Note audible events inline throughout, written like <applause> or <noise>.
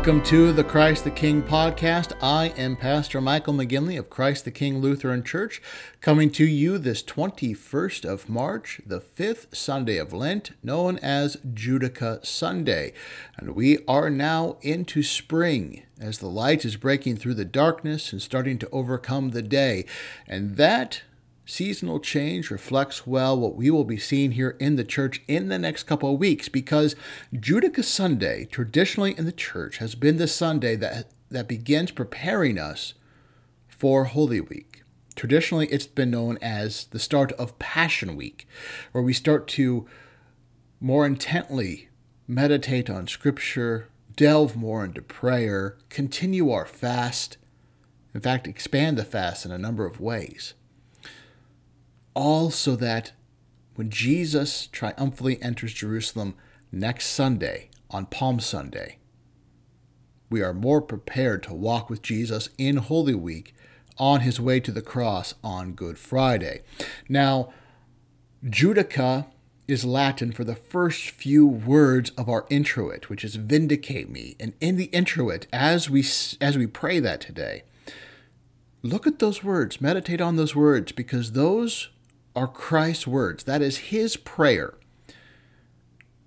Welcome to the Christ the King podcast. I am Pastor Michael McGinley of Christ the King Lutheran Church, coming to you this 21st of March, the fifth Sunday of Lent, known as Judica Sunday. And we are now into spring as the light is breaking through the darkness and starting to overcome the day. And that seasonal change reflects well what we will be seeing here in the church in the next couple of weeks because Judica Sunday, traditionally in the church, has been the Sunday that, that begins preparing us for Holy Week. Traditionally, it's been known as the start of Passion Week, where we start to more intently meditate on Scripture, delve more into prayer, continue our fast, in fact, expand the fast in a number of ways all so that when Jesus triumphantly enters Jerusalem next Sunday, on Palm Sunday, we are more prepared to walk with Jesus in Holy Week on his way to the cross on Good Friday. Now, Judica is Latin for the first few words of our introit, which is vindicate me. And in the introit, as we as we pray that today, look at those words, meditate on those words because those are Christ's words. That is his prayer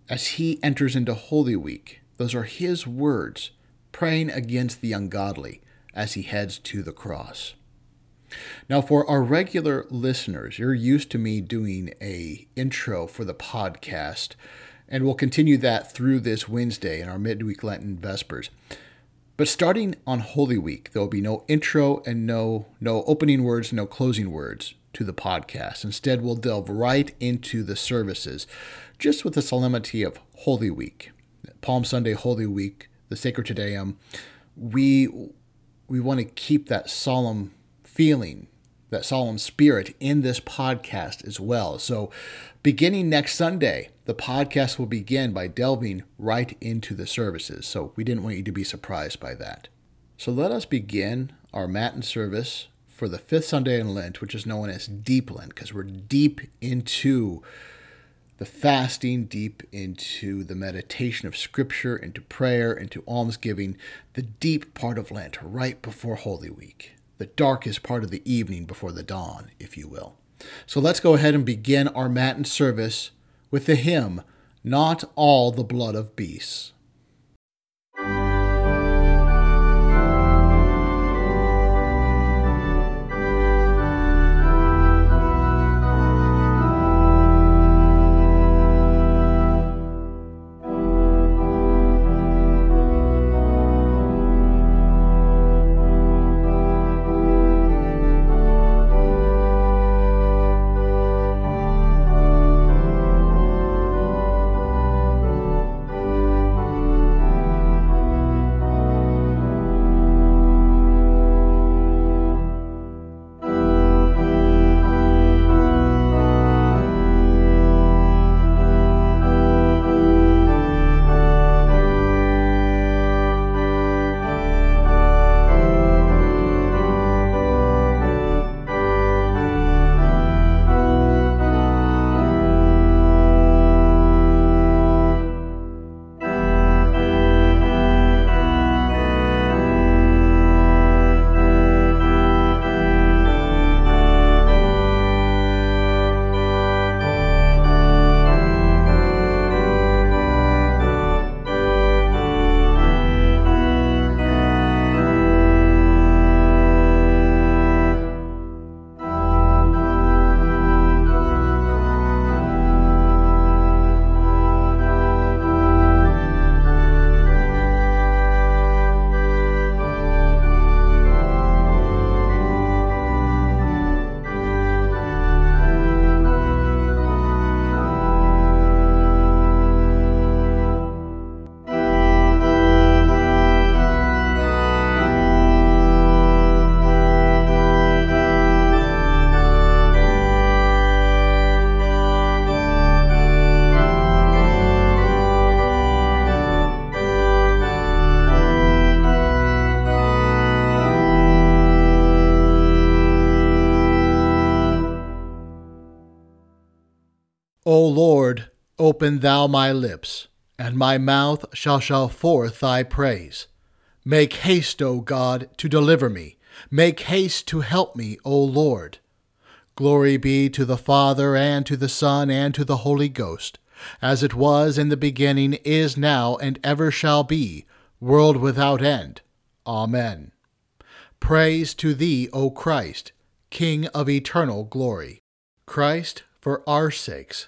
as he enters into Holy Week. Those are his words, praying against the ungodly as he heads to the cross. Now, for our regular listeners, you're used to me doing a intro for the podcast, and we'll continue that through this Wednesday in our midweek Lenten Vespers. But starting on Holy Week, there will be no intro and no no opening words, no closing words to the podcast. Instead, we'll delve right into the services, just with the solemnity of Holy Week, Palm Sunday, Holy Week, the Sacred Triduum. We we want to keep that solemn feeling, that solemn spirit in this podcast as well. So, beginning next Sunday, the podcast will begin by delving right into the services. So, we didn't want you to be surprised by that. So, let us begin our Matin service for the fifth Sunday in Lent, which is known as Deep Lent, because we're deep into the fasting, deep into the meditation of Scripture, into prayer, into almsgiving, the deep part of Lent, right before Holy Week, the darkest part of the evening before the dawn, if you will. So let's go ahead and begin our Matin service with the hymn, Not All the Blood of Beasts. O Lord, open thou my lips, and my mouth shall shout forth thy praise. Make haste, O God, to deliver me. Make haste to help me, O Lord. Glory be to the Father, and to the Son, and to the Holy Ghost, as it was in the beginning, is now, and ever shall be, world without end. Amen. Praise to thee, O Christ, King of eternal glory. Christ, for our sakes,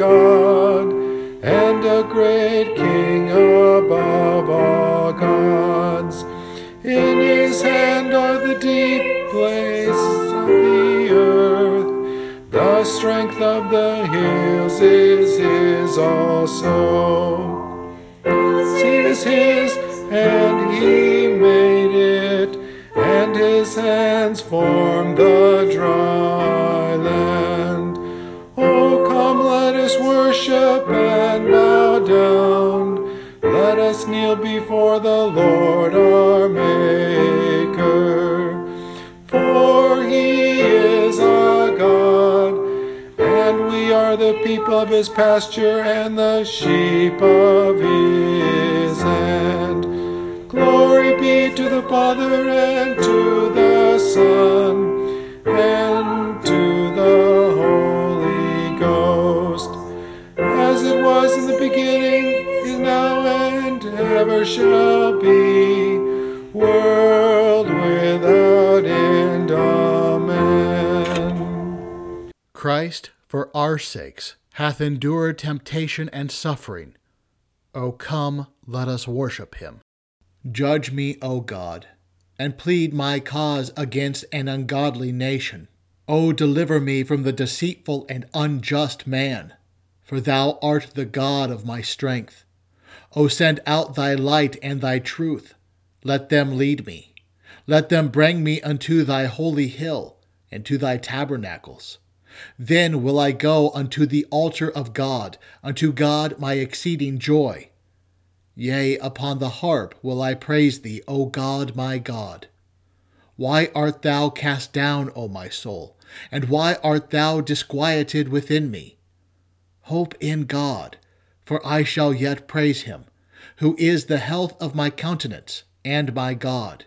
God and a great King above all gods. In his hand are the deep places of the earth. The strength of the hills is his also. Is his, and he made it, and his hands formed the dry worship and bow down. Let us kneel before the Lord our Maker. For he is our God, and we are the people of his pasture and the sheep of his hand. Glory be to the Father shall be, world without end. Amen. Christ, for our sakes, hath endured temptation and suffering. O come, let us worship him. Judge me, O God, and plead my cause against an ungodly nation. O deliver me from the deceitful and unjust man, for thou art the God of my strength. O send out thy light and thy truth. Let them lead me. Let them bring me unto thy holy hill and to thy tabernacles. Then will I go unto the altar of God, unto God my exceeding joy. Yea, upon the harp will I praise thee, O God my God. Why art thou cast down, O my soul? And why art thou disquieted within me? Hope in God, for I shall yet praise him, who is the health of my countenance and my God.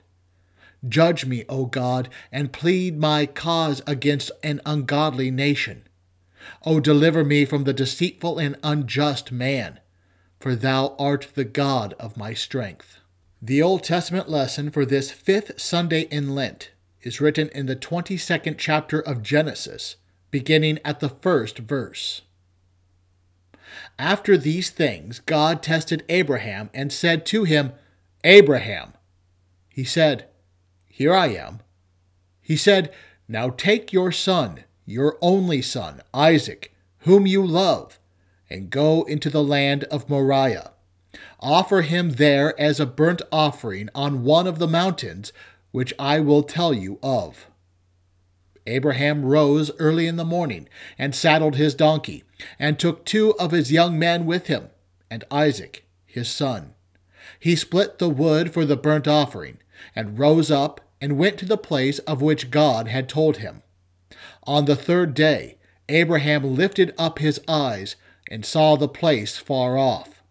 Judge me, O God, and plead my cause against an ungodly nation. O deliver me from the deceitful and unjust man, for thou art the God of my strength. The Old Testament lesson for this fifth Sunday in Lent is written in the 22nd chapter of Genesis, beginning at the first verse. After these things, God tested Abraham and said to him, Abraham. He said, Here I am. He said, Now take your son, your only son, Isaac, whom you love, and go into the land of Moriah. Offer him there as a burnt offering on one of the mountains which I will tell you of. Abraham rose early in the morning and saddled his donkey, and took two of his young men with him, and Isaac his son. He split the wood for the burnt offering, and rose up and went to the place of which God had told him. On the third day, Abraham lifted up his eyes and saw the place far off.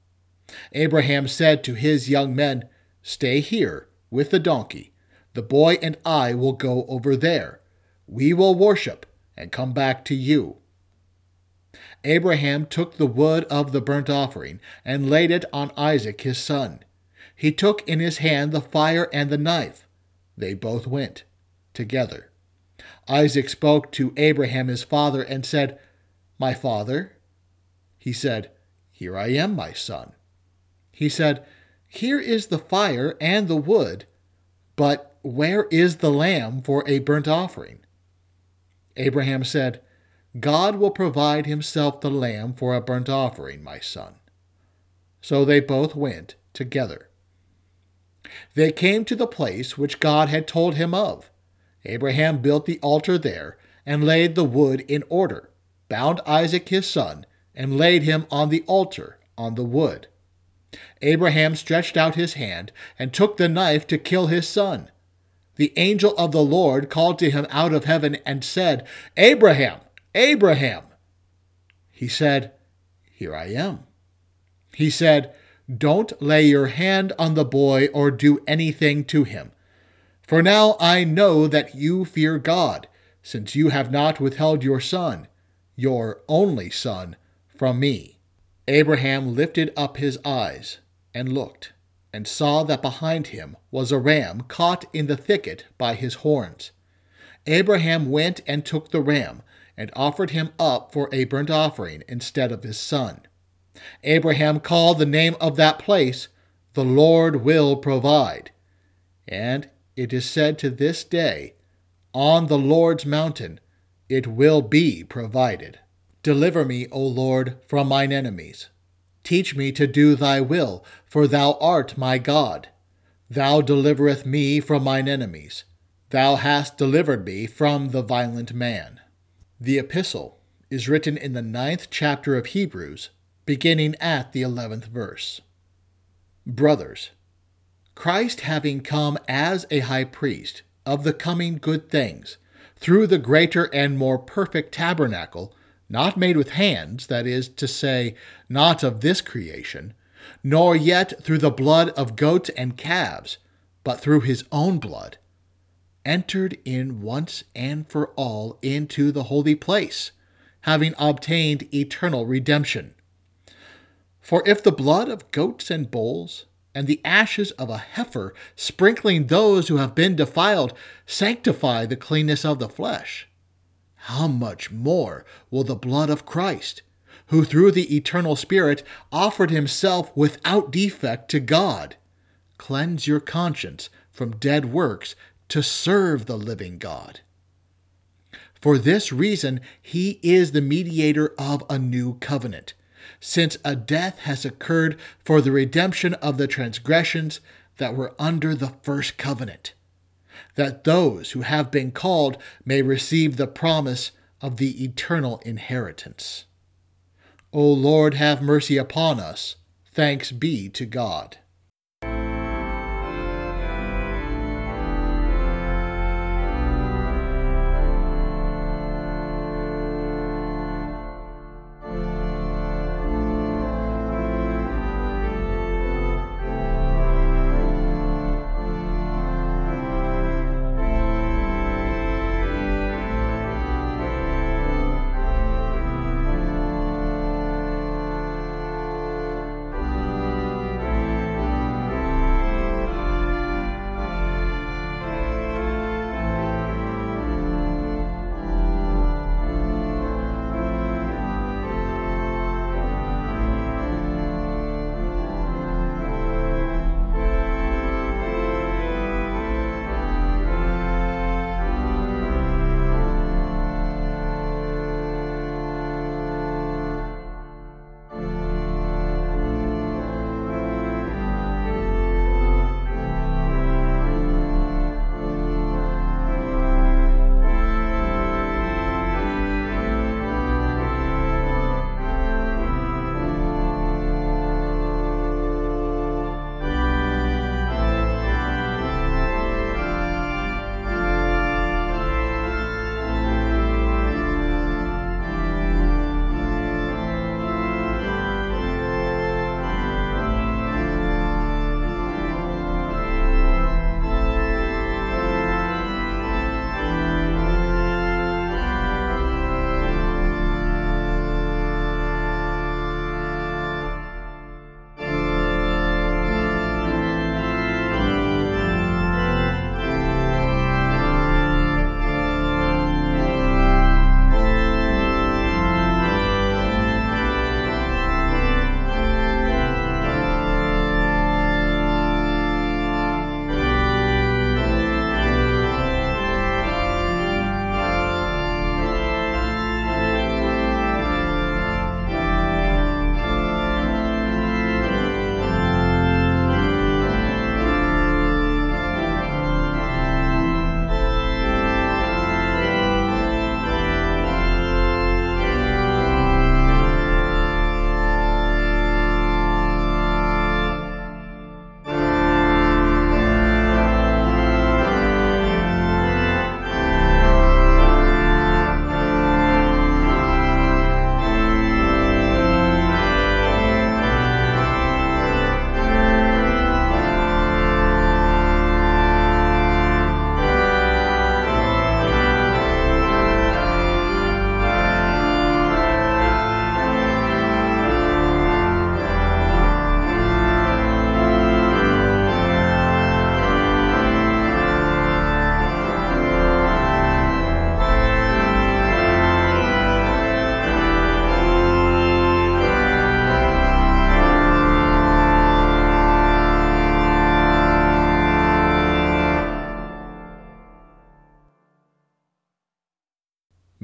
Abraham said to his young men, Stay here with the donkey. The boy and I will go over there we will worship and come back to you. Abraham took the wood of the burnt offering and laid it on Isaac his son. He took in his hand the fire and the knife. They both went together. Isaac spoke to Abraham his father and said, My father? He said, Here I am, my son. He said, Here is the fire and the wood, but where is the lamb for a burnt offering? Abraham said, God will provide himself the lamb for a burnt offering, my son. So they both went together. They came to the place which God had told him of. Abraham built the altar there and laid the wood in order, bound Isaac his son, and laid him on the altar on the wood. Abraham stretched out his hand and took the knife to kill his son. The angel of the Lord called to him out of heaven and said, Abraham, Abraham. He said, Here I am. He said, Don't lay your hand on the boy or do anything to him. For now I know that you fear God, since you have not withheld your son, your only son, from me. Abraham lifted up his eyes and looked, and saw that behind him was a ram caught in the thicket by his horns. Abraham went and took the ram, and offered him up for a burnt offering instead of his son. Abraham called the name of that place, The Lord will provide. And it is said to this day, On the Lord's mountain it will be provided. Deliver me, O Lord, from mine enemies. Teach me to do thy will, for thou art my God. Thou delivereth me from mine enemies. Thou hast delivered me from the violent man. The epistle is written in the ninth chapter of Hebrews, beginning at the eleventh verse. Brothers, Christ having come as a high priest of the coming good things, through the greater and more perfect tabernacle, not made with hands, that is to say, not of this creation, nor yet through the blood of goats and calves, but through his own blood, entered in once and for all into the holy place, having obtained eternal redemption. For if the blood of goats and bulls, and the ashes of a heifer, sprinkling those who have been defiled, sanctify the cleanness of the flesh, how much more will the blood of Christ, who through the eternal Spirit offered himself without defect to God, cleanse your conscience from dead works to serve the living God? For this reason, he is the mediator of a new covenant, since a death has occurred for the redemption of the transgressions that were under the first covenant that those who have been called may receive the promise of the eternal inheritance. O Lord, have mercy upon us. Thanks be to God.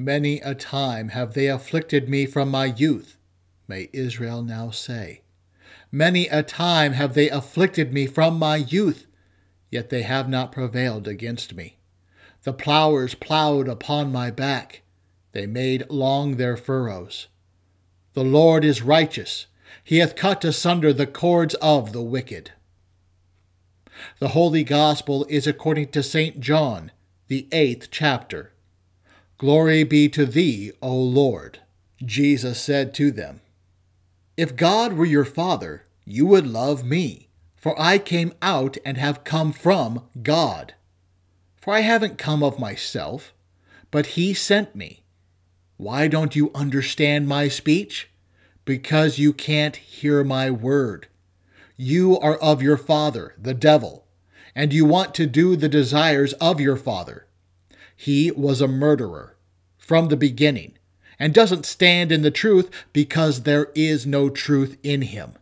Many a time have they afflicted me from my youth, may Israel now say. Many a time have they afflicted me from my youth, yet they have not prevailed against me. The plowers plowed upon my back, they made long their furrows. The Lord is righteous, he hath cut asunder the cords of the wicked. The Holy Gospel is according to St. John, the eighth chapter. Glory be to thee, O Lord. Jesus said to them, If God were your Father, you would love me, for I came out and have come from God. For I haven't come of myself, but he sent me. Why don't you understand my speech? Because you can't hear my word. You are of your father, the devil, and you want to do the desires of your father. He was a murderer from the beginning and doesn't stand in the truth because there is no truth in him.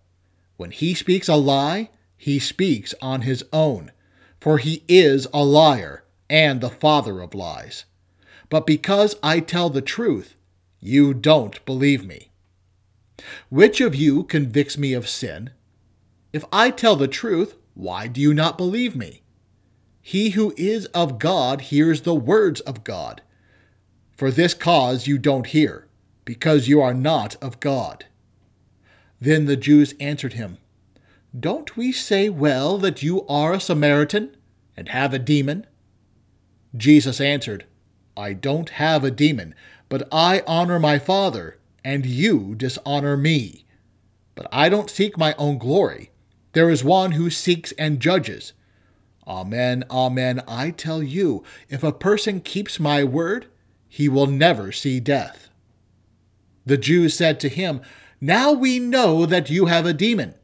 When he speaks a lie, he speaks on his own, for he is a liar and the father of lies. But because I tell the truth, you don't believe me. Which of you convicts me of sin? If I tell the truth, why do you not believe me? He who is of God hears the words of God. For this cause you don't hear, because you are not of God. Then the Jews answered him, Don't we say well that you are a Samaritan and have a demon? Jesus answered, I don't have a demon, but I honor my Father, and you dishonor me. But I don't seek my own glory. There is one who seeks and judges. Amen, amen, I tell you, if a person keeps my word, he will never see death. The Jews said to him, Now we know that you have a demon.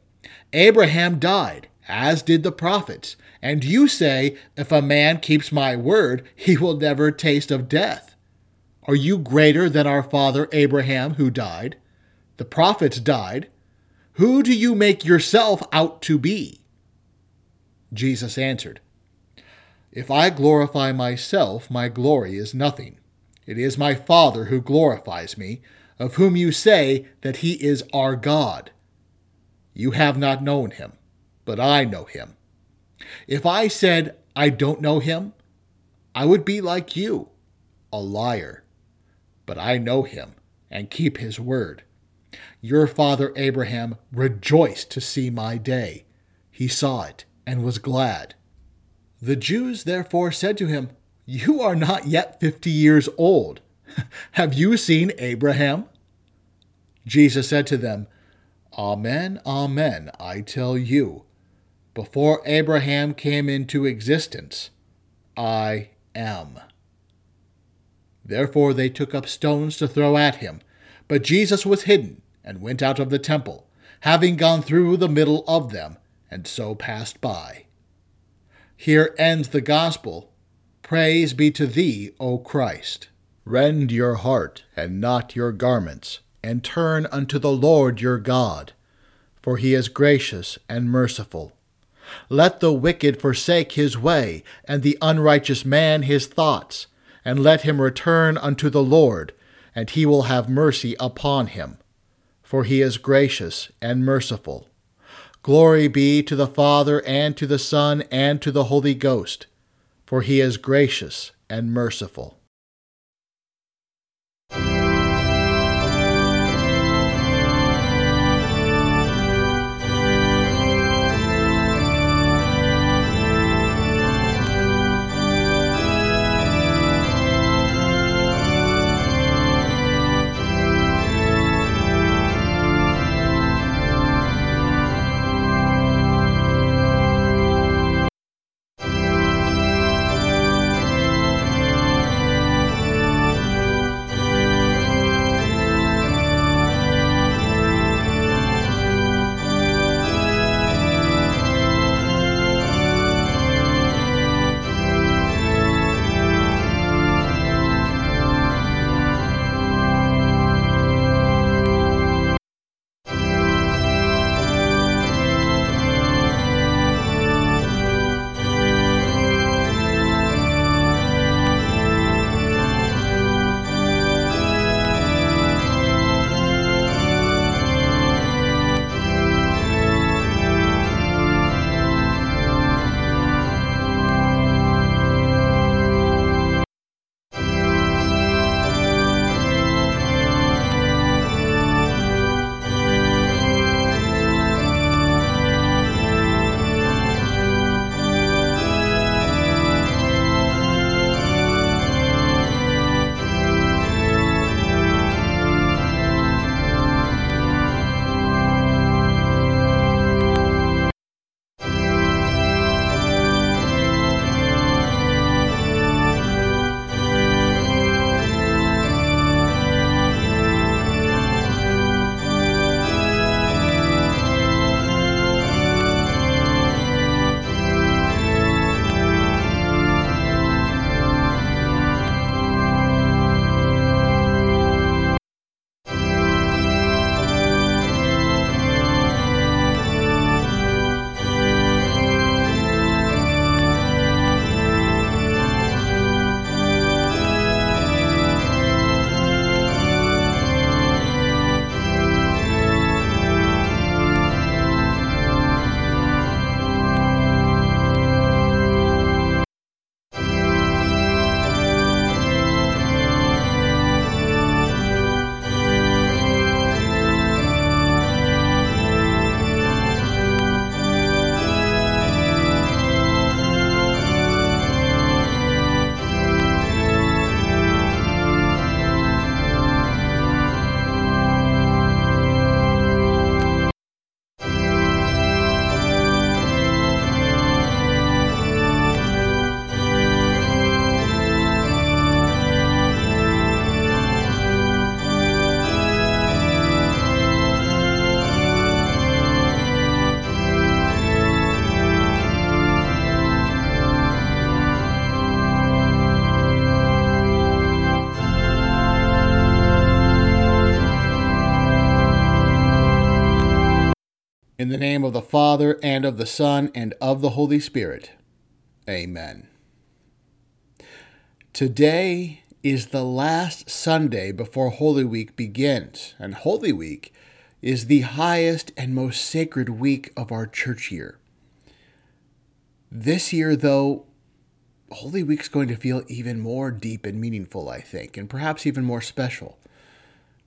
Abraham died, as did the prophets, and you say, If a man keeps my word, he will never taste of death. Are you greater than our father Abraham, who died? The prophets died. Who do you make yourself out to be? Jesus answered, If I glorify myself, my glory is nothing. It is my Father who glorifies me, of whom you say that he is our God. You have not known him, but I know him. If I said I don't know him, I would be like you, a liar. But I know him and keep his word. Your father Abraham rejoiced to see my day. He saw it and was glad. The Jews therefore said to him, You are not yet fifty years old. <laughs> Have you seen Abraham? Jesus said to them, Amen, amen, I tell you, before Abraham came into existence, I am. Therefore they took up stones to throw at him, but Jesus was hidden and went out of the temple, having gone through the middle of them and so passed by. Here ends the Gospel. Praise be to thee, O Christ. Rend your heart, and not your garments, and turn unto the Lord your God, for he is gracious and merciful. Let the wicked forsake his way, and the unrighteous man his thoughts, and let him return unto the Lord, and he will have mercy upon him. For he is gracious and merciful. Glory be to the Father, and to the Son, and to the Holy Ghost, for he is gracious and merciful. In the name of the Father, and of the Son, and of the Holy Spirit. Amen. Today is the last Sunday before Holy Week begins, and Holy Week is the highest and most sacred week of our church year. This year, though, Holy Week's going to feel even more deep and meaningful, I think, and perhaps even more special.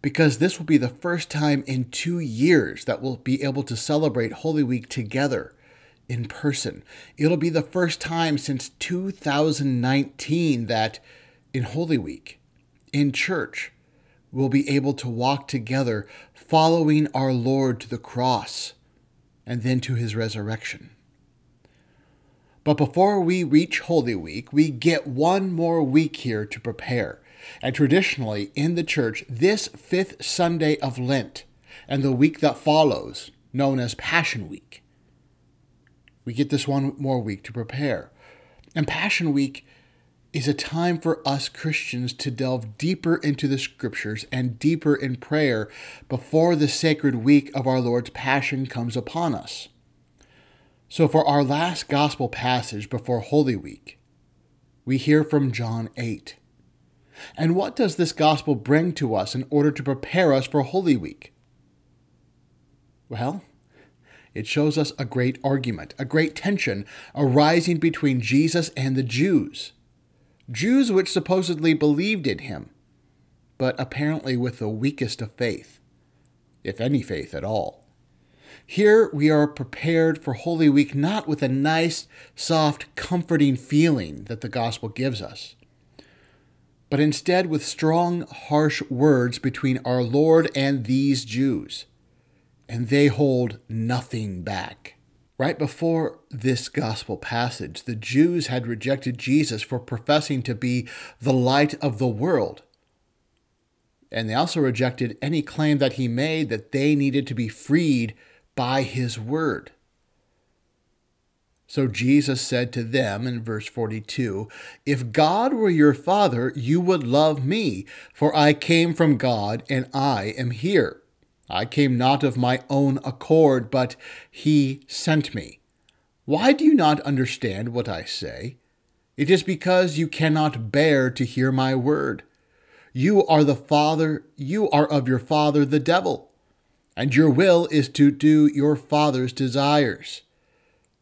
Because this will be the first time in two years that we'll be able to celebrate Holy Week together in person. It'll be the first time since 2019 that in Holy Week, in church, we'll be able to walk together following our Lord to the cross and then to his resurrection. But before we reach Holy Week, we get one more week here to prepare. And traditionally, in the church, this fifth Sunday of Lent and the week that follows, known as Passion Week, we get this one more week to prepare. And Passion Week is a time for us Christians to delve deeper into the scriptures and deeper in prayer before the sacred week of our Lord's Passion comes upon us. So, for our last gospel passage before Holy Week, we hear from John 8. And what does this gospel bring to us in order to prepare us for Holy Week? Well, it shows us a great argument, a great tension arising between Jesus and the Jews. Jews which supposedly believed in him, but apparently with the weakest of faith, if any faith at all. Here we are prepared for Holy Week not with a nice, soft, comforting feeling that the gospel gives us, but instead with strong, harsh words between our Lord and these Jews. And they hold nothing back. Right before this gospel passage, the Jews had rejected Jesus for professing to be the light of the world. And they also rejected any claim that he made that they needed to be freed by his word. So Jesus said to them in verse 42 If God were your Father, you would love me, for I came from God, and I am here. I came not of my own accord, but he sent me. Why do you not understand what I say? It is because you cannot bear to hear my word. You are the father, you are of your father the devil and your will is to do your father's desires.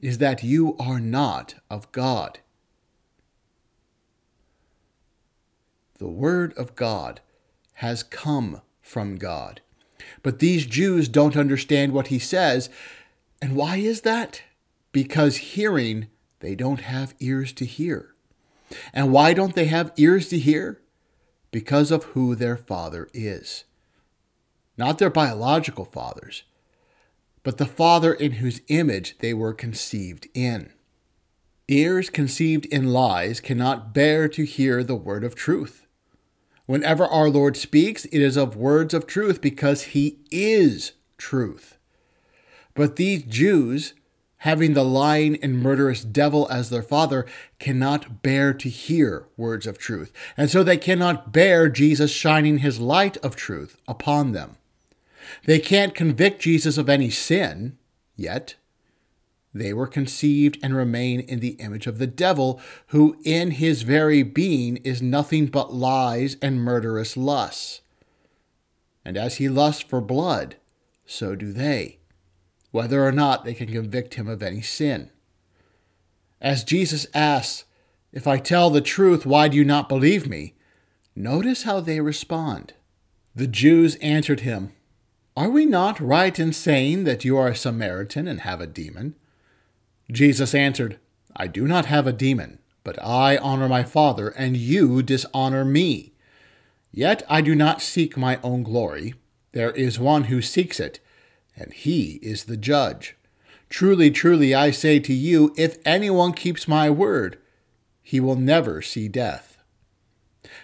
is that you are not of God. The Word of God has come from God. But these Jews don't understand what he says. And why is that? Because hearing, they don't have ears to hear. And why don't they have ears to hear? Because of who their father is not their biological fathers, but the Father in whose image they were conceived in. Ears conceived in lies cannot bear to hear the word of truth. Whenever our Lord speaks, it is of words of truth because he is truth. But these Jews, having the lying and murderous devil as their father, cannot bear to hear words of truth. And so they cannot bear Jesus shining his light of truth upon them. They can't convict Jesus of any sin, yet they were conceived and remain in the image of the devil, who in his very being is nothing but lies and murderous lusts. And as he lusts for blood, so do they, whether or not they can convict him of any sin. As Jesus asks, If I tell the truth, why do you not believe me? Notice how they respond. The Jews answered him, are we not right in saying that you are a Samaritan and have a demon? Jesus answered, I do not have a demon, but I honor my Father, and you dishonor me. Yet I do not seek my own glory. There is one who seeks it, and he is the judge. Truly, truly, I say to you, if anyone keeps my word, he will never see death.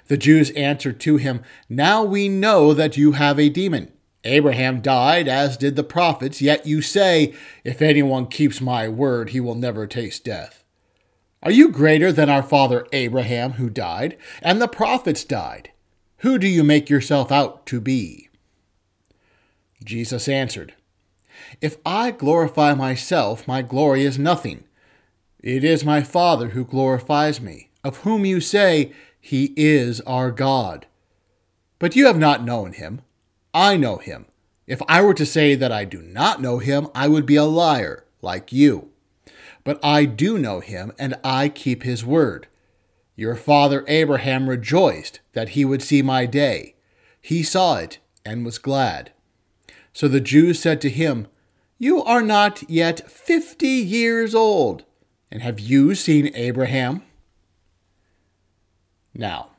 The Jews answered to him, Now we know that you have a demon. Abraham died, as did the prophets, yet you say, If anyone keeps my word, he will never taste death. Are you greater than our father Abraham, who died, and the prophets died? Who do you make yourself out to be? Jesus answered, If I glorify myself, my glory is nothing. It is my Father who glorifies me, of whom you say, He is our God. But you have not known him. I know him. If I were to say that I do not know him, I would be a liar, like you. But I do know him, and I keep his word. Your father Abraham rejoiced that he would see my day. He saw it and was glad. So the Jews said to him, You are not yet fifty years old, and have you seen Abraham? Now,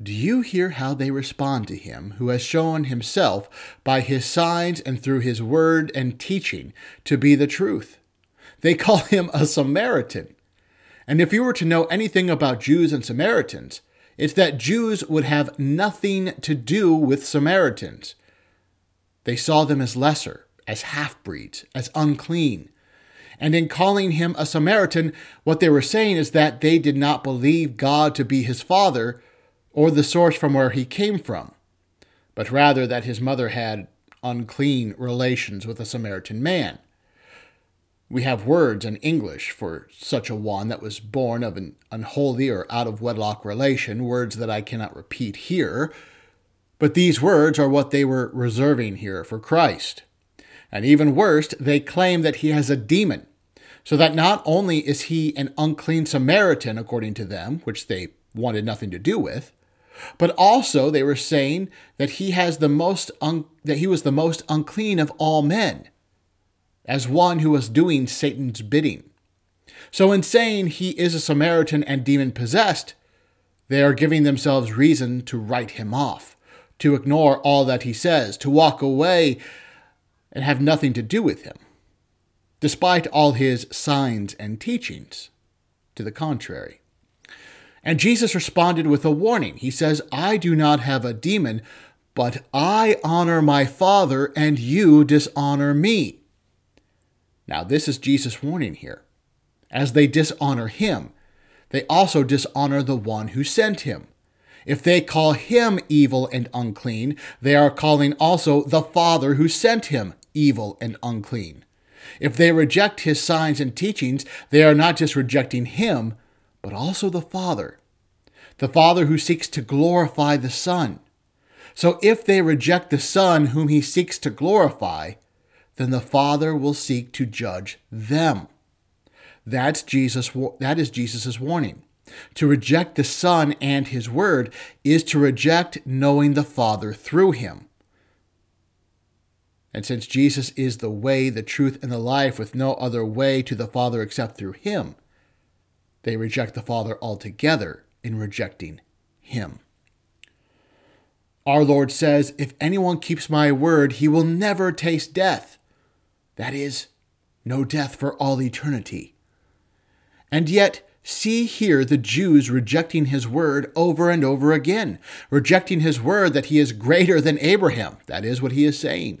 do you hear how they respond to him who has shown himself by his signs and through his word and teaching to be the truth? They call him a Samaritan. And if you were to know anything about Jews and Samaritans, it's that Jews would have nothing to do with Samaritans. They saw them as lesser, as half breeds, as unclean. And in calling him a Samaritan, what they were saying is that they did not believe God to be his father or the source from where he came from, but rather that his mother had unclean relations with a Samaritan man. We have words in English for such a one that was born of an unholy or out of wedlock relation, words that I cannot repeat here, but these words are what they were reserving here for Christ. And even worse, they claim that he has a demon, so that not only is he an unclean Samaritan, according to them, which they wanted nothing to do with, but also they were saying that he has the most un- that he was the most unclean of all men, as one who was doing Satan's bidding. So in saying he is a Samaritan and demon possessed, they are giving themselves reason to write him off, to ignore all that he says, to walk away and have nothing to do with him, despite all his signs and teachings to the contrary. And Jesus responded with a warning. He says, I do not have a demon, but I honor my Father, and you dishonor me. Now, this is Jesus' warning here. As they dishonor him, they also dishonor the one who sent him. If they call him evil and unclean, they are calling also the Father who sent him evil and unclean. If they reject his signs and teachings, they are not just rejecting him, but also the Father, the Father who seeks to glorify the Son. So if they reject the Son whom he seeks to glorify, then the Father will seek to judge them. That's Jesus that is Jesus' warning. To reject the Son and his word is to reject knowing the Father through him. And since Jesus is the way, the truth, and the life, with no other way to the Father except through him, they reject the Father altogether in rejecting him. Our Lord says, If anyone keeps my word, he will never taste death. That is, no death for all eternity. And yet, see here the Jews rejecting his word over and over again, rejecting his word that he is greater than Abraham. That is what he is saying,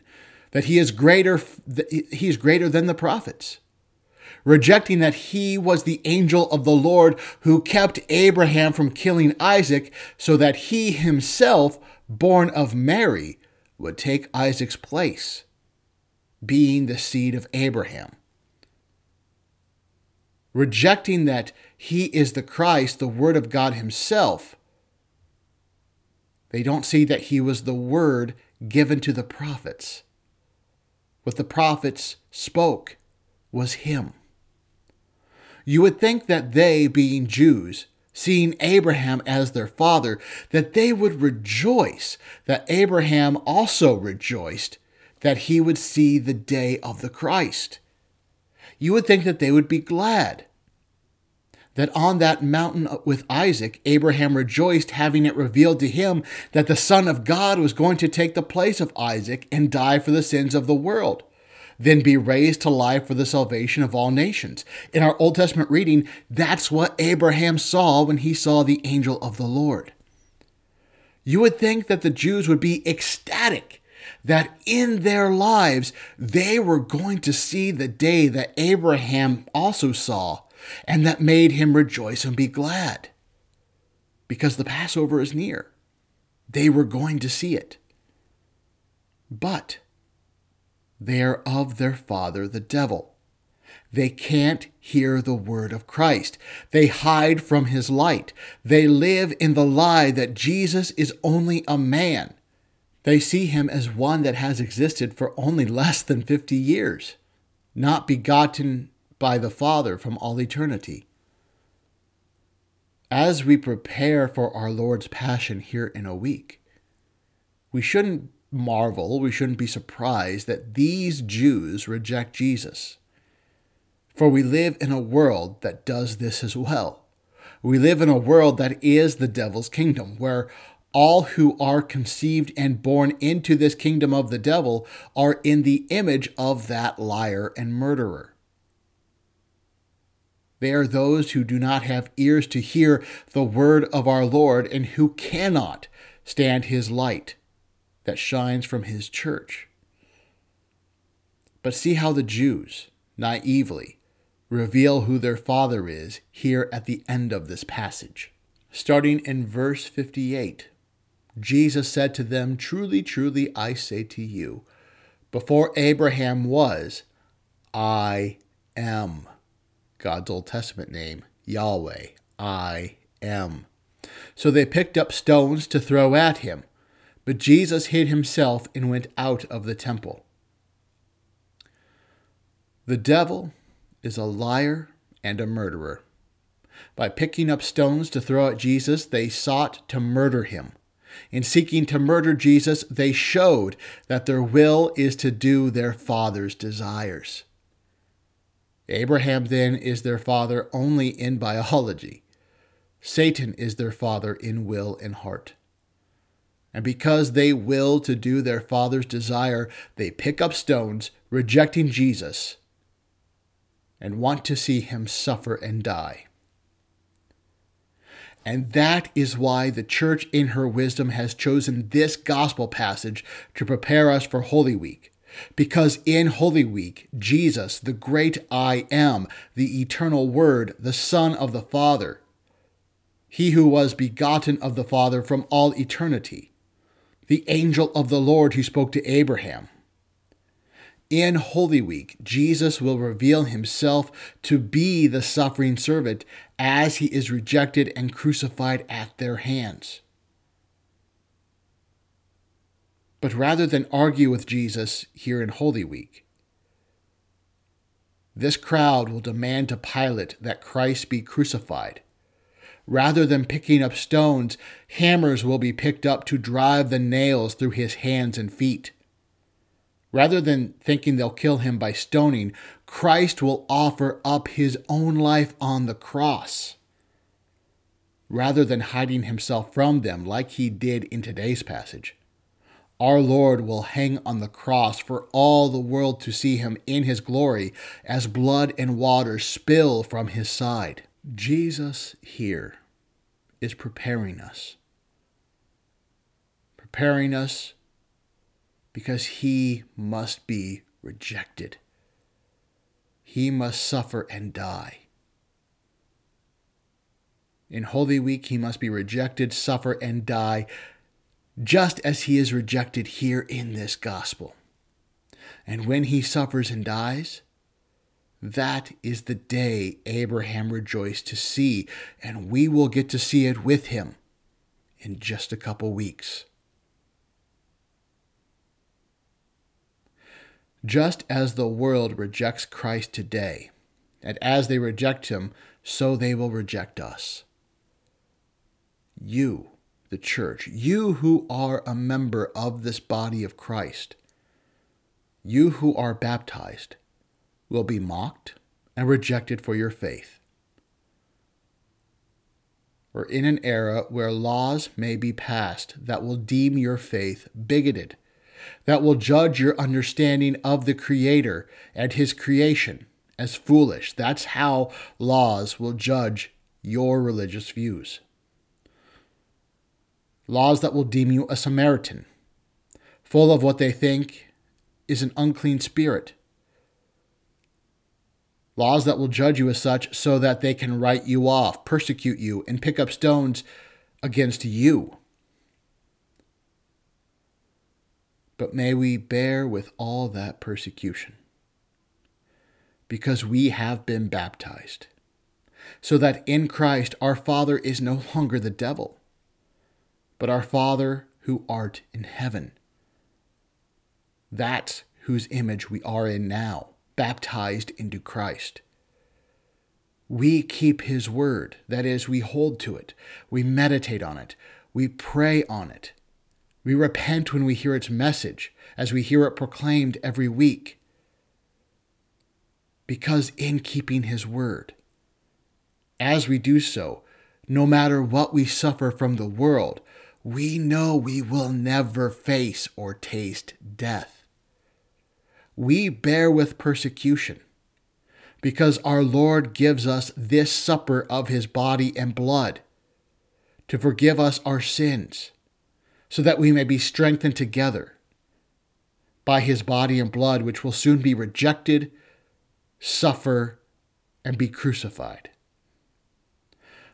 that he is greater, he is greater than the prophets rejecting that he was the angel of the Lord who kept Abraham from killing Isaac, so that he himself, born of Mary, would take Isaac's place, being the seed of Abraham. Rejecting that he is the Christ, the Word of God Himself, they don't see that he was the Word given to the prophets. What the prophets spoke was Him. You would think that they, being Jews, seeing Abraham as their father, that they would rejoice that Abraham also rejoiced that he would see the day of the Christ. You would think that they would be glad that on that mountain with Isaac, Abraham rejoiced, having it revealed to him that the Son of God was going to take the place of Isaac and die for the sins of the world. Then be raised to life for the salvation of all nations. In our Old Testament reading, that's what Abraham saw when he saw the angel of the Lord. You would think that the Jews would be ecstatic that in their lives they were going to see the day that Abraham also saw and that made him rejoice and be glad. Because the Passover is near. They were going to see it. But they are of their father, the devil. They can't hear the word of Christ. They hide from his light. They live in the lie that Jesus is only a man. They see him as one that has existed for only less than 50 years, not begotten by the Father from all eternity. As we prepare for our Lord's passion here in a week, we shouldn't marvel, we shouldn't be surprised that these Jews reject Jesus. For we live in a world that does this as well. We live in a world that is the devil's kingdom, where all who are conceived and born into this kingdom of the devil are in the image of that liar and murderer. They are those who do not have ears to hear the word of our Lord and who cannot stand his light that shines from his church. But see how the Jews, naively, reveal who their father is here at the end of this passage. Starting in verse 58, Jesus said to them, Truly, truly, I say to you, before Abraham was, I am. God's Old Testament name, Yahweh, I am. So they picked up stones to throw at him. But Jesus hid himself and went out of the temple. The devil is a liar and a murderer. By picking up stones to throw at Jesus, they sought to murder him. In seeking to murder Jesus, they showed that their will is to do their father's desires. Abraham, then, is their father only in biology. Satan is their father in will and heart. And because they will to do their father's desire, they pick up stones, rejecting Jesus, and want to see him suffer and die. And that is why the church, in her wisdom, has chosen this gospel passage to prepare us for Holy Week. Because in Holy Week, Jesus, the great I am, the eternal Word, the Son of the Father, he who was begotten of the Father from all eternity, the angel of the Lord who spoke to Abraham. In Holy Week, Jesus will reveal himself to be the suffering servant as he is rejected and crucified at their hands. But rather than argue with Jesus here in Holy Week, this crowd will demand to Pilate that Christ be crucified Rather than picking up stones, hammers will be picked up to drive the nails through his hands and feet. Rather than thinking they'll kill him by stoning, Christ will offer up his own life on the cross. Rather than hiding himself from them like he did in today's passage, our Lord will hang on the cross for all the world to see him in his glory as blood and water spill from his side. Jesus here is preparing us. Preparing us because he must be rejected. He must suffer and die. In Holy Week, he must be rejected, suffer, and die, just as he is rejected here in this gospel. And when he suffers and dies, that is the day Abraham rejoiced to see, and we will get to see it with him in just a couple weeks. Just as the world rejects Christ today, and as they reject him, so they will reject us. You, the church, you who are a member of this body of Christ, you who are baptized, will be mocked and rejected for your faith. We're in an era where laws may be passed that will deem your faith bigoted, that will judge your understanding of the Creator and His creation as foolish. That's how laws will judge your religious views. Laws that will deem you a Samaritan, full of what they think is an unclean spirit. Laws that will judge you as such so that they can write you off, persecute you, and pick up stones against you. But may we bear with all that persecution because we have been baptized, so that in Christ our Father is no longer the devil, but our Father who art in heaven. That's whose image we are in now, baptized into Christ. We keep his word, that is, we hold to it, we meditate on it, we pray on it. We repent when we hear its message, as we hear it proclaimed every week because in keeping his word. As we do so, no matter what we suffer from the world, we know we will never face or taste death. We bear with persecution because our Lord gives us this supper of his body and blood to forgive us our sins, so that we may be strengthened together by his body and blood, which will soon be rejected suffer, and be crucified.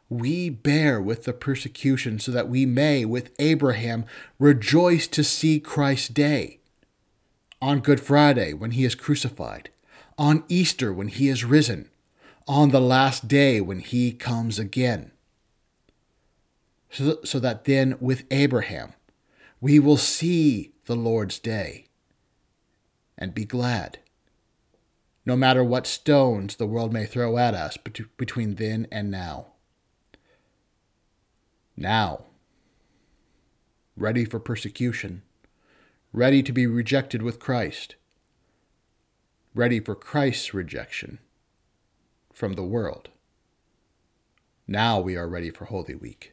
We bear with the persecution so that we may, with Abraham, rejoice to see Christ's day. On Good Friday, when he is crucified, on Easter, when he is risen, on the last day, when he comes again. So, so that then, with Abraham, we will see the Lord's day and be glad no matter what stones the world may throw at us between then and now. Now, ready for persecution, ready to be rejected with Christ, ready for Christ's rejection from the world. Now we are ready for Holy Week.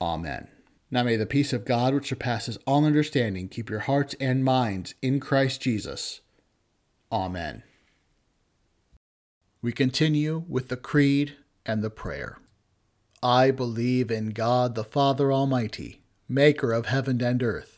Amen. Now may the peace of God, which surpasses all understanding, keep your hearts and minds in Christ Jesus. Amen. We continue with the Creed and the Prayer. I believe in God the Father Almighty, maker of heaven and earth,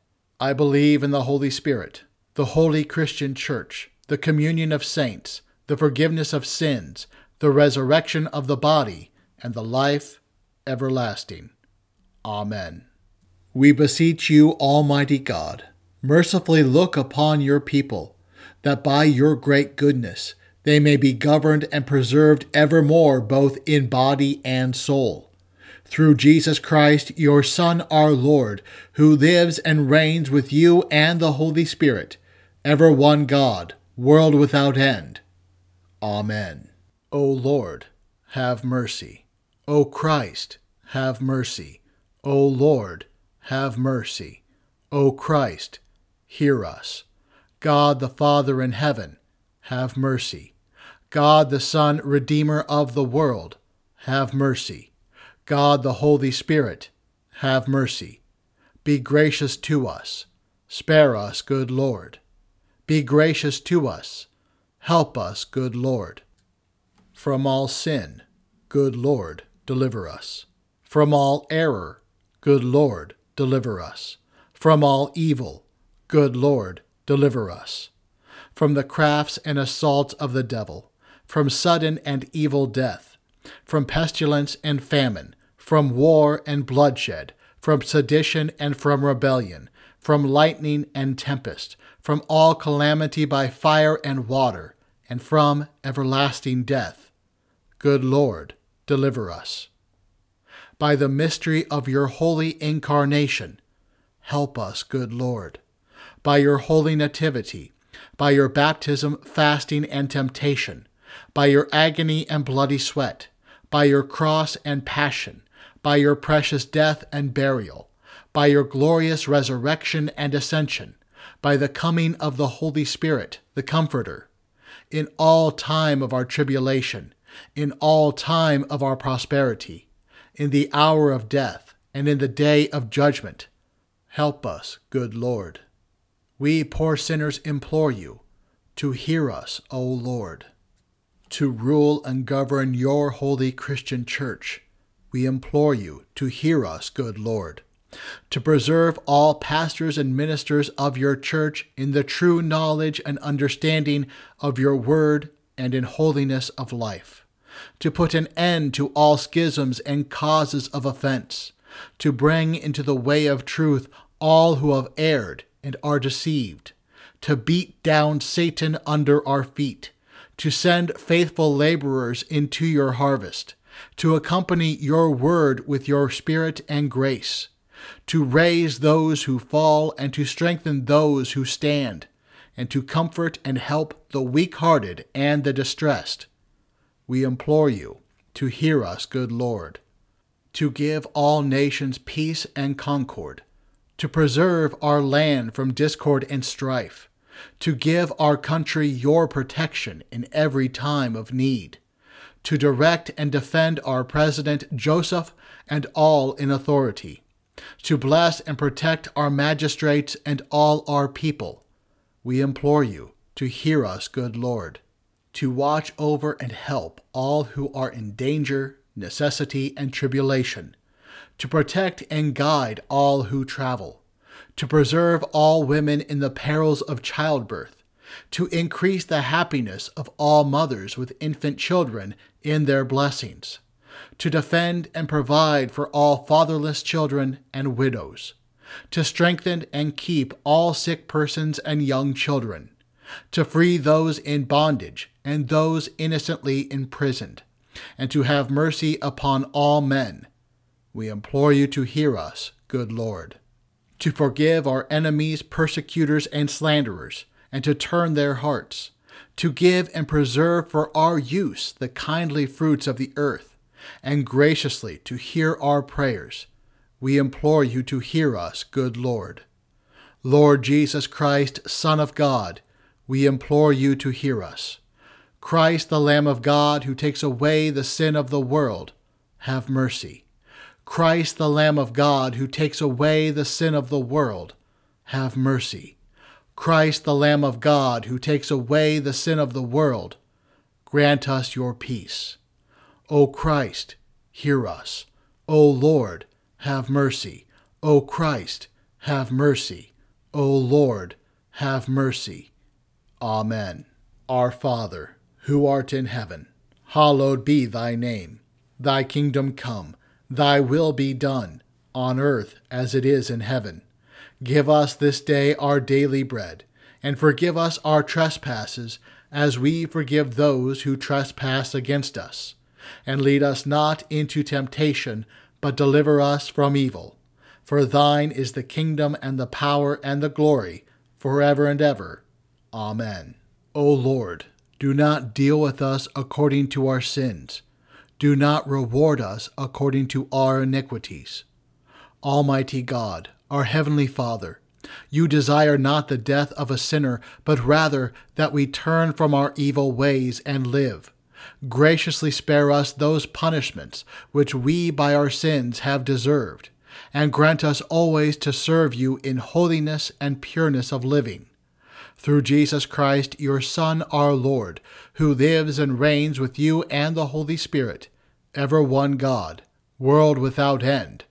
I believe in the Holy Spirit, the holy Christian Church, the communion of saints, the forgiveness of sins, the resurrection of the body, and the life everlasting. Amen. We beseech you, Almighty God, mercifully look upon your people, that by your great goodness they may be governed and preserved evermore, both in body and soul. Through Jesus Christ, your Son, our Lord, who lives and reigns with you and the Holy Spirit, ever one God, world without end. Amen. O Lord, have mercy. O Christ, have mercy. O Lord, have mercy. O Christ, hear us. God the Father in heaven, have mercy. God the Son, Redeemer of the world, have mercy. God the Holy Spirit, have mercy. Be gracious to us. Spare us, good Lord. Be gracious to us. Help us, good Lord. From all sin, good Lord, deliver us. From all error, good Lord, deliver us. From all evil, good Lord, deliver us. From the crafts and assaults of the devil, from sudden and evil death, from pestilence and famine, from war and bloodshed, from sedition and from rebellion, from lightning and tempest, from all calamity by fire and water, and from everlasting death. Good Lord, deliver us. By the mystery of your holy incarnation, help us, good Lord. by your holy nativity, by your baptism, fasting, and temptation, by your agony and bloody sweat, by your cross and passion, by your precious death and burial, by your glorious resurrection and ascension, by the coming of the Holy Spirit, the Comforter, in all time of our tribulation, in all time of our prosperity, in the hour of death, and in the day of judgment. Help us, good Lord. We poor sinners implore you to hear us, O Lord. To rule and govern your holy Christian church, we implore you to hear us, good Lord. To preserve all pastors and ministers of your church in the true knowledge and understanding of your word and in holiness of life. To put an end to all schisms and causes of offense. To bring into the way of truth all who have erred and are deceived, to beat down Satan under our feet, to send faithful laborers into your harvest, to accompany your word with your spirit and grace, to raise those who fall and to strengthen those who stand, and to comfort and help the weak hearted and the distressed. We implore you to hear us, good Lord, to give all nations peace and concord to preserve our land from discord and strife, to give our country your protection in every time of need, to direct and defend our President Joseph and all in authority, to bless and protect our magistrates and all our people. We implore you to hear us, good Lord, to watch over and help all who are in danger, necessity, and tribulation to protect and guide all who travel, to preserve all women in the perils of childbirth, to increase the happiness of all mothers with infant children in their blessings, to defend and provide for all fatherless children and widows, to strengthen and keep all sick persons and young children, to free those in bondage and those innocently imprisoned, and to have mercy upon all men. We implore you to hear us, good Lord, to forgive our enemies, persecutors, and slanderers, and to turn their hearts, to give and preserve for our use the kindly fruits of the earth, and graciously to hear our prayers. We implore you to hear us, good Lord. Lord Jesus Christ, Son of God, we implore you to hear us. Christ, the Lamb of God, who takes away the sin of the world, have mercy. Christ, the Lamb of God, who takes away the sin of the world, have mercy. Christ, the Lamb of God, who takes away the sin of the world, grant us your peace. O Christ, hear us. O Lord, have mercy. O Christ, have mercy. O Lord, have mercy. Amen. Our Father, who art in heaven, hallowed be thy name. Thy kingdom come. Thy will be done, on earth as it is in heaven. Give us this day our daily bread, and forgive us our trespasses, as we forgive those who trespass against us. And lead us not into temptation, but deliver us from evil. For thine is the kingdom and the power and the glory, forever and ever. Amen. O Lord, do not deal with us according to our sins do not reward us according to our iniquities. Almighty God, our Heavenly Father, you desire not the death of a sinner, but rather that we turn from our evil ways and live. Graciously spare us those punishments which we by our sins have deserved, and grant us always to serve you in holiness and pureness of living. Through Jesus Christ, your Son, our Lord, who lives and reigns with you and the Holy Spirit, ever one God, world without end.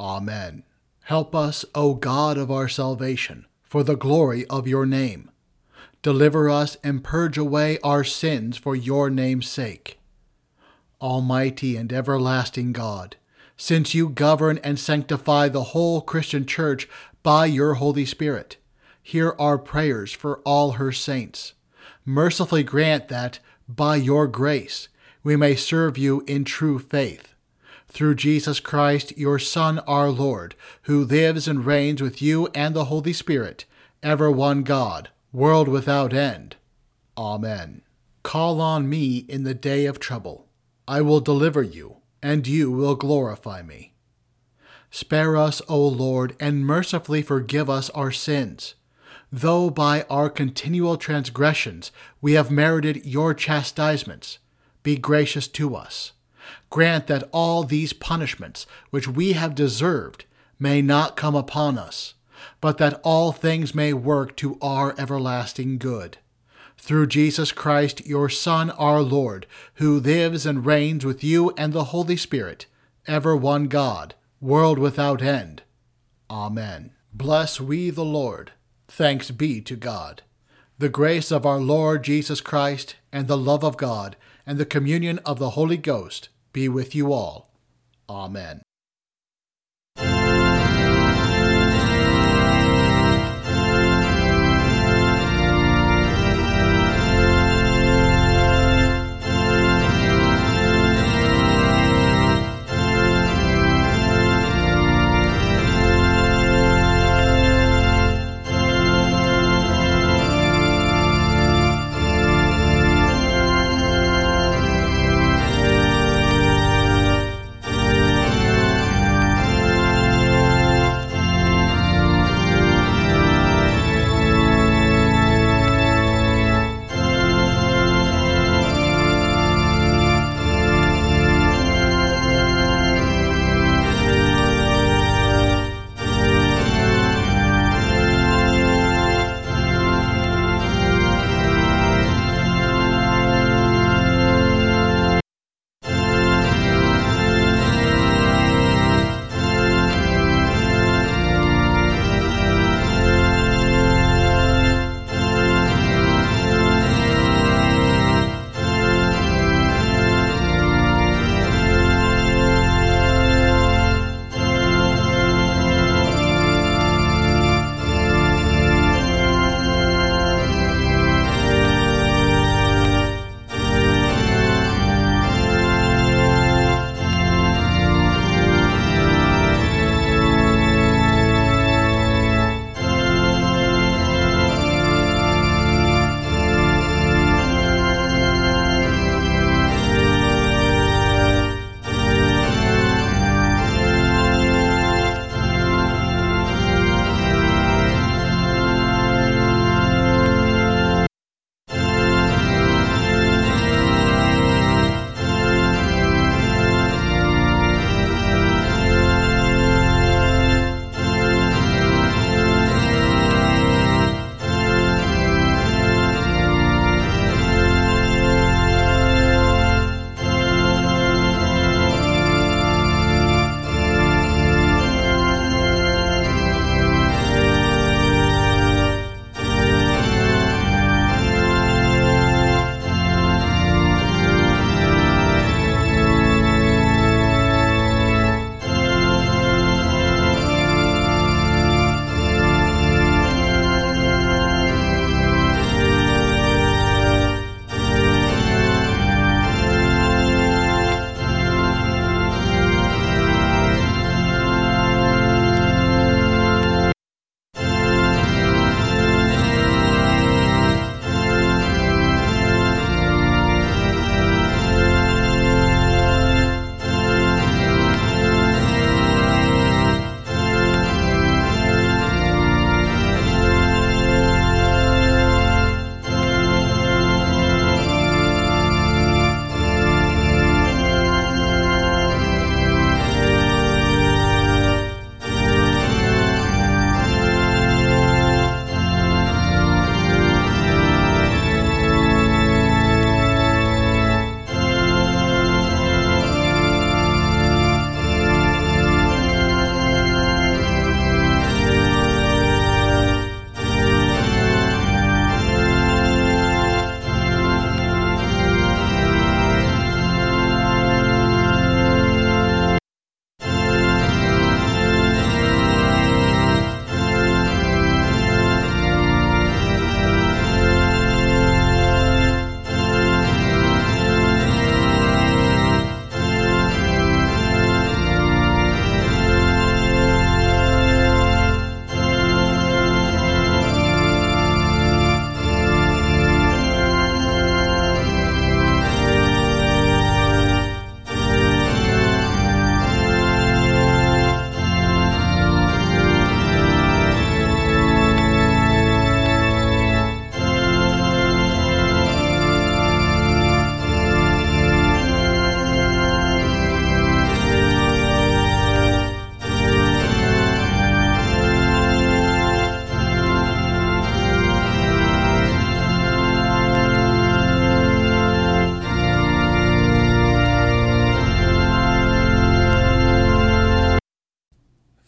Amen. Help us, O God of our salvation, for the glory of your name. Deliver us and purge away our sins for your name's sake. Almighty and everlasting God, since you govern and sanctify the whole Christian Church by your Holy Spirit, hear our prayers for all her saints. Mercifully grant that, by your grace, we may serve you in true faith. Through Jesus Christ, your Son, our Lord, who lives and reigns with you and the Holy Spirit, ever one God, world without end. Amen. Call on me in the day of trouble. I will deliver you, and you will glorify me. Spare us, O Lord, and mercifully forgive us our sins. Though by our continual transgressions we have merited your chastisements, be gracious to us. Grant that all these punishments which we have deserved may not come upon us, but that all things may work to our everlasting good. Through Jesus Christ, your Son, our Lord, who lives and reigns with you and the Holy Spirit, ever one God, world without end. Amen. Bless we the Lord. Thanks be to God. The grace of our Lord Jesus Christ, and the love of God, and the communion of the Holy Ghost be with you all. Amen.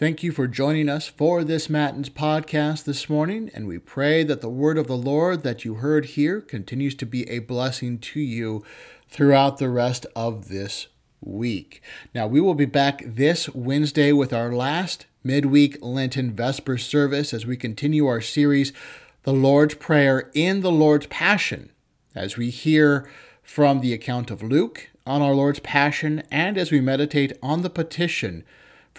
Thank you for joining us for this Matins podcast this morning, and we pray that the word of the Lord that you heard here continues to be a blessing to you throughout the rest of this week. Now, we will be back this Wednesday with our last midweek Lenten Vesper service as we continue our series, The Lord's Prayer in the Lord's Passion, as we hear from the account of Luke on our Lord's Passion and as we meditate on the petition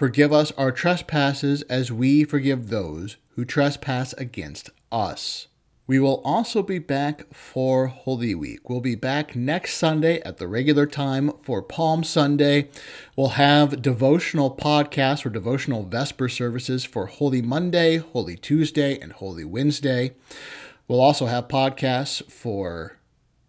Forgive us our trespasses as we forgive those who trespass against us. We will also be back for Holy Week. We'll be back next Sunday at the regular time for Palm Sunday. We'll have devotional podcasts or devotional Vesper services for Holy Monday, Holy Tuesday, and Holy Wednesday. We'll also have podcasts for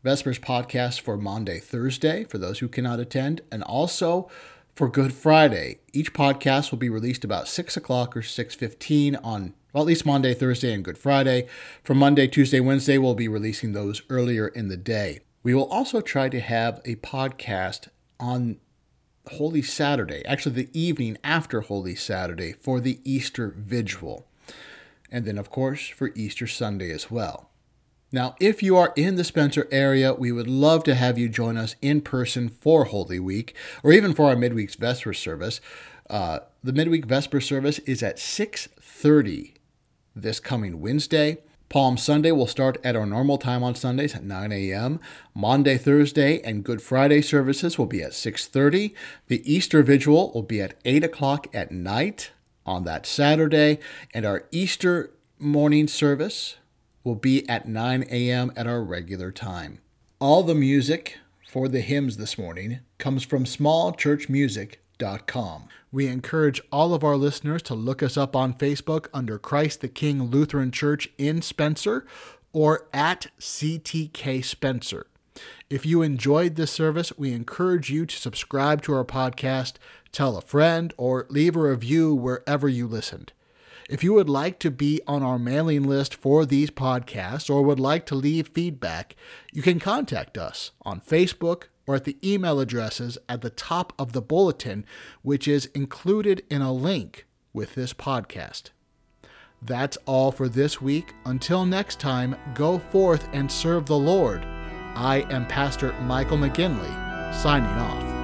Vespers podcasts for Maundy, Thursday, for those who cannot attend, and also for Good Friday. Each podcast will be released about 6 o'clock or 6.15 on, well, at least Monday, Thursday, and Good Friday. For Monday, Tuesday, Wednesday, we'll be releasing those earlier in the day. We will also try to have a podcast on Holy Saturday, actually the evening after Holy Saturday for the Easter Vigil. And then, of course, for Easter Sunday as well. Now, if you are in the Spencer area, we would love to have you join us in person for Holy Week or even for our midweek's Vesper service. Uh, the midweek Vesper service is at 6:30 this coming Wednesday. Palm Sunday will start at our normal time on Sundays at 9 a.m. Monday, Thursday, and Good Friday services will be at 6:30. The Easter Vigil will be at 8 o'clock at night on that Saturday, and our Easter morning service will be at 9 a.m. at our regular time. All the music for the hymns this morning comes from smallchurchmusic.com. We encourage all of our listeners to look us up on Facebook under Christ the King Lutheran Church in Spencer or at CTK Spencer. If you enjoyed this service, we encourage you to subscribe to our podcast, tell a friend, or leave a review wherever you listened. If you would like to be on our mailing list for these podcasts or would like to leave feedback, you can contact us on Facebook or at the email addresses at the top of the bulletin, which is included in a link with this podcast. That's all for this week. Until next time, go forth and serve the Lord. I am Pastor Michael McGinley, signing off.